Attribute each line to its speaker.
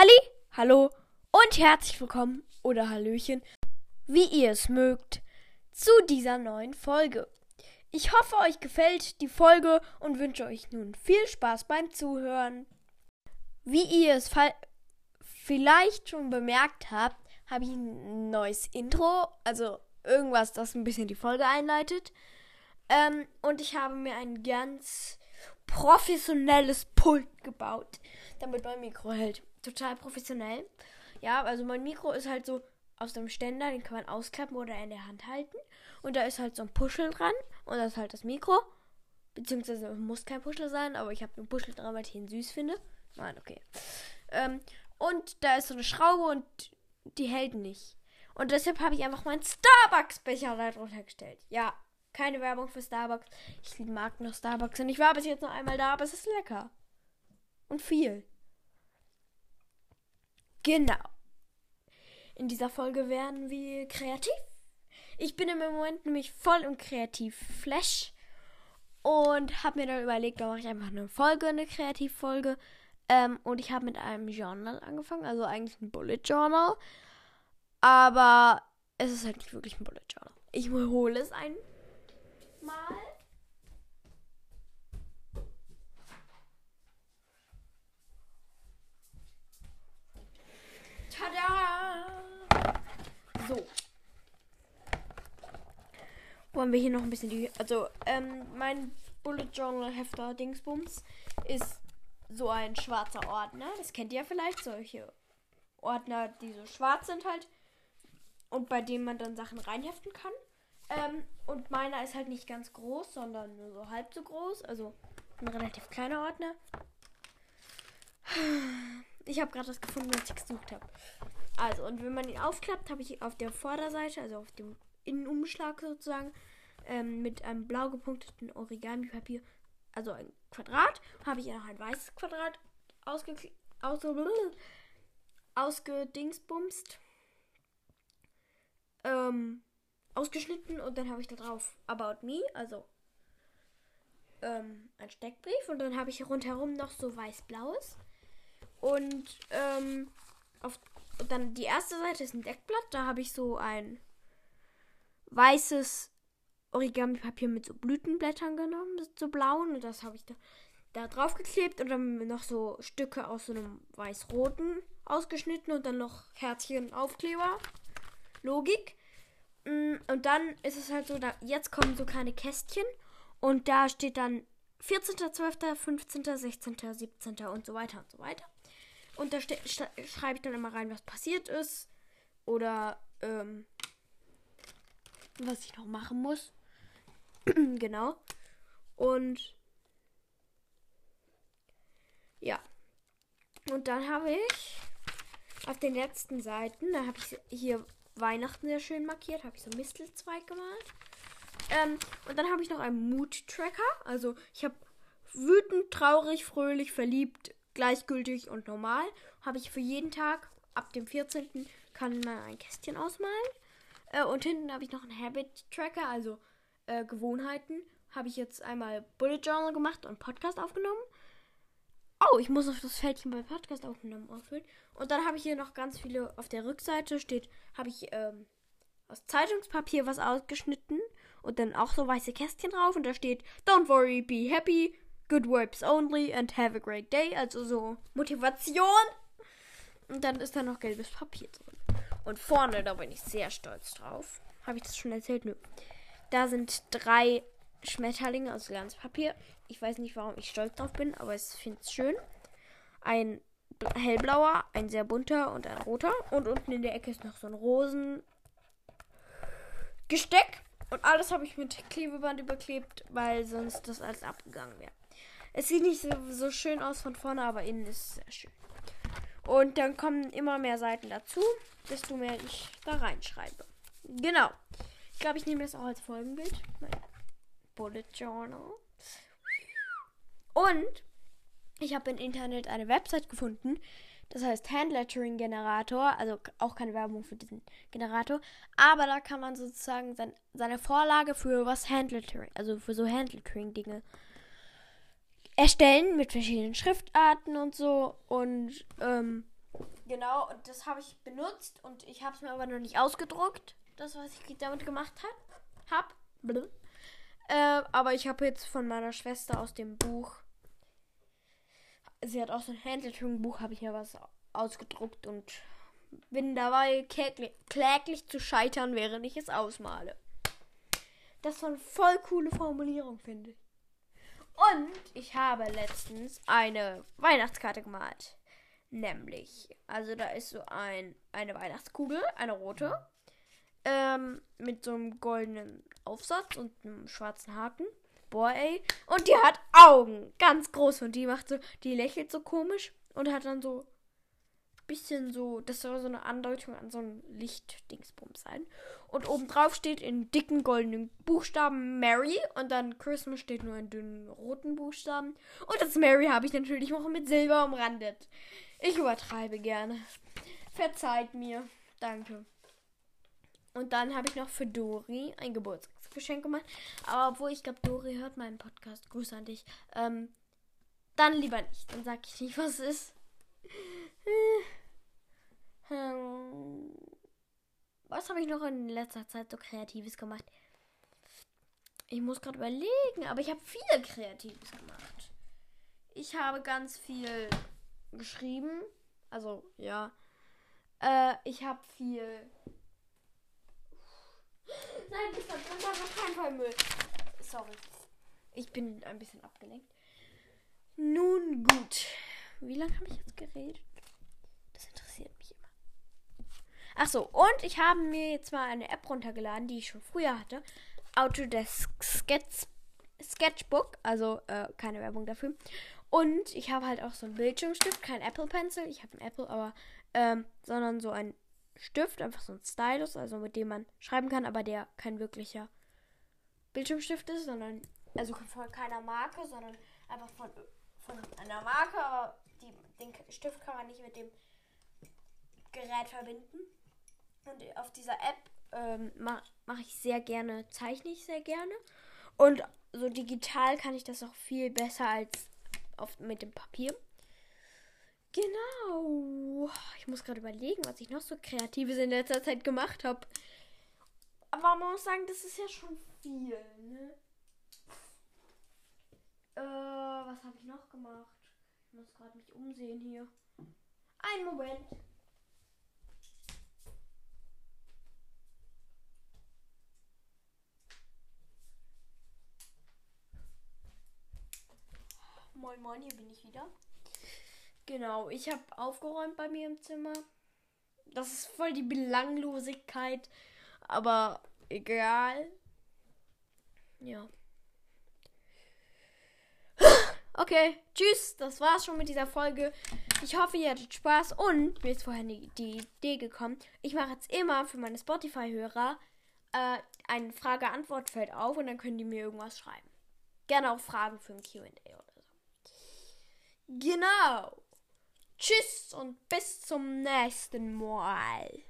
Speaker 1: Halli, hallo und herzlich willkommen oder Hallöchen, wie ihr es mögt, zu dieser neuen Folge. Ich hoffe, euch gefällt die Folge und wünsche euch nun viel Spaß beim Zuhören. Wie ihr es vielleicht schon bemerkt habt, habe ich ein neues Intro, also irgendwas, das ein bisschen die Folge einleitet. Ähm, und ich habe mir ein ganz professionelles Pult gebaut, damit mein Mikro hält total professionell. Ja, also mein Mikro ist halt so aus dem Ständer, den kann man ausklappen oder in der Hand halten. Und da ist halt so ein Puschel dran und das ist halt das Mikro. Beziehungsweise muss kein Puschel sein, aber ich habe einen Puschel dran, weil ich ihn süß finde. Nein, okay. Ähm, und da ist so eine Schraube und die hält nicht. Und deshalb habe ich einfach meinen Starbucks-Becher da drunter gestellt. Ja, keine Werbung für Starbucks. Ich mag noch Starbucks und ich war bis jetzt noch einmal da, aber es ist lecker. Und viel. Genau. In dieser Folge werden wir kreativ. Ich bin im Moment nämlich voll im Kreativ-Flash und habe mir dann überlegt, da mache ich einfach eine Folge, eine Kreativfolge. Ähm, und ich habe mit einem Journal angefangen, also eigentlich ein Bullet Journal. Aber es ist halt nicht wirklich ein Bullet Journal. Ich hole es einmal. So. Wollen wir hier noch ein bisschen die. Also, ähm, mein Bullet Journal Hefter Dingsbums ist so ein schwarzer Ordner. Das kennt ihr ja vielleicht. Solche Ordner, die so schwarz sind halt. Und bei denen man dann Sachen reinheften kann. Ähm, und meiner ist halt nicht ganz groß, sondern nur so halb so groß. Also ein relativ kleiner Ordner. Ich habe gerade das gefunden, was ich gesucht habe. Also, und wenn man ihn aufklappt, habe ich auf der Vorderseite, also auf dem Innenumschlag sozusagen, ähm, mit einem blau gepunkteten Origami-Papier, also ein Quadrat, habe ich noch ein weißes Quadrat ausge aus ausgedingsbumst, ähm, ausgeschnitten und dann habe ich da drauf About Me, also ähm, ein Steckbrief und dann habe ich rundherum noch so weiß-blaues und ähm, auf und dann die erste Seite ist ein Deckblatt. Da habe ich so ein weißes Origami-Papier mit so Blütenblättern genommen, so blauen. Und das habe ich da, da drauf geklebt und dann noch so Stücke aus so einem weiß-roten ausgeschnitten und dann noch Herzchen Aufkleber. Logik. Mm, und dann ist es halt so, da, jetzt kommen so kleine Kästchen und da steht dann 14.12., 15., 16., 17. und so weiter und so weiter. Und da schreibe ich dann immer rein, was passiert ist. Oder ähm, was ich noch machen muss. genau. Und ja. Und dann habe ich auf den letzten Seiten, da habe ich hier Weihnachten sehr schön markiert, habe ich so Mistelzweig gemalt. Ähm, und dann habe ich noch einen Mood-Tracker. Also ich habe wütend, traurig, fröhlich, verliebt, gleichgültig und normal. Habe ich für jeden Tag ab dem 14. kann man ein Kästchen ausmalen. Äh, und hinten habe ich noch einen Habit Tracker, also äh, Gewohnheiten. Habe ich jetzt einmal Bullet Journal gemacht und Podcast aufgenommen. Oh, ich muss noch das Fältchen bei Podcast aufgenommen ausfüllen. Und dann habe ich hier noch ganz viele auf der Rückseite steht, habe ich ähm, aus Zeitungspapier was ausgeschnitten und dann auch so weiße Kästchen drauf und da steht Don't worry, be happy, Good Vibes Only and Have a Great Day. Also so Motivation. Und dann ist da noch gelbes Papier drin. Und vorne, da bin ich sehr stolz drauf. Habe ich das schon erzählt? Nö. Da sind drei Schmetterlinge aus Glanzpapier. Ich weiß nicht, warum ich stolz drauf bin, aber ich finde es schön. Ein hellblauer, ein sehr bunter und ein roter. Und unten in der Ecke ist noch so ein Rosengesteck. Und alles habe ich mit Klebeband überklebt, weil sonst das alles abgegangen wäre. Es sieht nicht so, so schön aus von vorne, aber innen ist es sehr schön. Und dann kommen immer mehr Seiten dazu, desto mehr ich da reinschreibe. Genau. Ich glaube, ich nehme das auch als Folgenbild. Mein Bullet Journal. Und ich habe im Internet eine Website gefunden. Das heißt Handlettering Generator. Also auch keine Werbung für diesen Generator. Aber da kann man sozusagen sein, seine Vorlage für was Handlettering, also für so Handlettering Dinge erstellen mit verschiedenen Schriftarten und so. Und ähm, genau, und das habe ich benutzt und ich habe es mir aber noch nicht ausgedruckt. Das, was ich damit gemacht habe. Hab. Äh, aber ich habe jetzt von meiner Schwester aus dem Buch. Sie hat auch so ein Handlettering-Buch, habe ich ja was ausgedruckt und bin dabei kläglich, kläglich zu scheitern, während ich es ausmale. Das war eine voll coole Formulierung, finde ich. Und ich habe letztens eine Weihnachtskarte gemalt. Nämlich, also da ist so ein, eine Weihnachtskugel, eine rote, ähm, mit so einem goldenen Aufsatz und einem schwarzen Haken. Boah, ey. Und die hat Augen, ganz groß. Und die macht so, die lächelt so komisch und hat dann so bisschen so, das soll so eine Andeutung an so ein Lichtdingsbums sein. Und obendrauf steht in dicken goldenen Buchstaben Mary und dann Christmas steht nur in dünnen roten Buchstaben. Und das Mary habe ich natürlich noch mit Silber umrandet. Ich übertreibe gerne. Verzeiht mir. Danke. Und dann habe ich noch für Dori ein Geburtstagsgeschenk gemacht. Aber obwohl ich glaube, Dori hört meinen Podcast. Grüße an dich. Ähm, dann lieber nicht. Dann sag ich nicht, was es ist. Hm. Was habe ich noch in letzter Zeit so Kreatives gemacht? Ich muss gerade überlegen, aber ich habe viel Kreatives gemacht. Ich habe ganz viel geschrieben. Also, ja. Äh, ich habe viel. Nein, das war kein Fall Müll. Sorry. Ich bin ein bisschen abgelenkt. Nun gut. Wie lange habe ich jetzt geredet? Das interessiert mich immer. Ach so, und ich habe mir jetzt mal eine App runtergeladen, die ich schon früher hatte. Autodesk Sketch, Sketchbook, also äh, keine Werbung dafür. Und ich habe halt auch so einen Bildschirmstift, kein Apple Pencil, ich habe einen Apple, aber ähm, sondern so ein Stift, einfach so ein Stylus, also mit dem man schreiben kann, aber der kein wirklicher Bildschirmstift ist, sondern also von keiner Marke, sondern einfach von, von einer Marke, aber die, den Stift kann man nicht mit dem Gerät verbinden. Und auf dieser App ähm, mache mach ich sehr gerne, zeichne ich sehr gerne. Und so digital kann ich das auch viel besser als auf, mit dem Papier. Genau. Ich muss gerade überlegen, was ich noch so Kreatives in letzter Zeit gemacht habe. Aber man muss sagen, das ist ja schon viel, ne? Äh, was habe ich noch gemacht? Ich muss gerade mich umsehen hier. Ein Moment. Moin Moin, hier bin ich wieder. Genau, ich habe aufgeräumt bei mir im Zimmer. Das ist voll die Belanglosigkeit, aber egal. Ja. Okay, tschüss. Das war's schon mit dieser Folge. Ich hoffe, ihr hattet Spaß und mir ist vorher die, Idee gekommen. Ich mache jetzt immer für meine Spotify-Hörer äh, ein Frage-Antwort-Feld auf und dann können die mir irgendwas schreiben. Gerne auch Fragen für ein QA. Genau. Tschüss und bis zum nächsten Mal.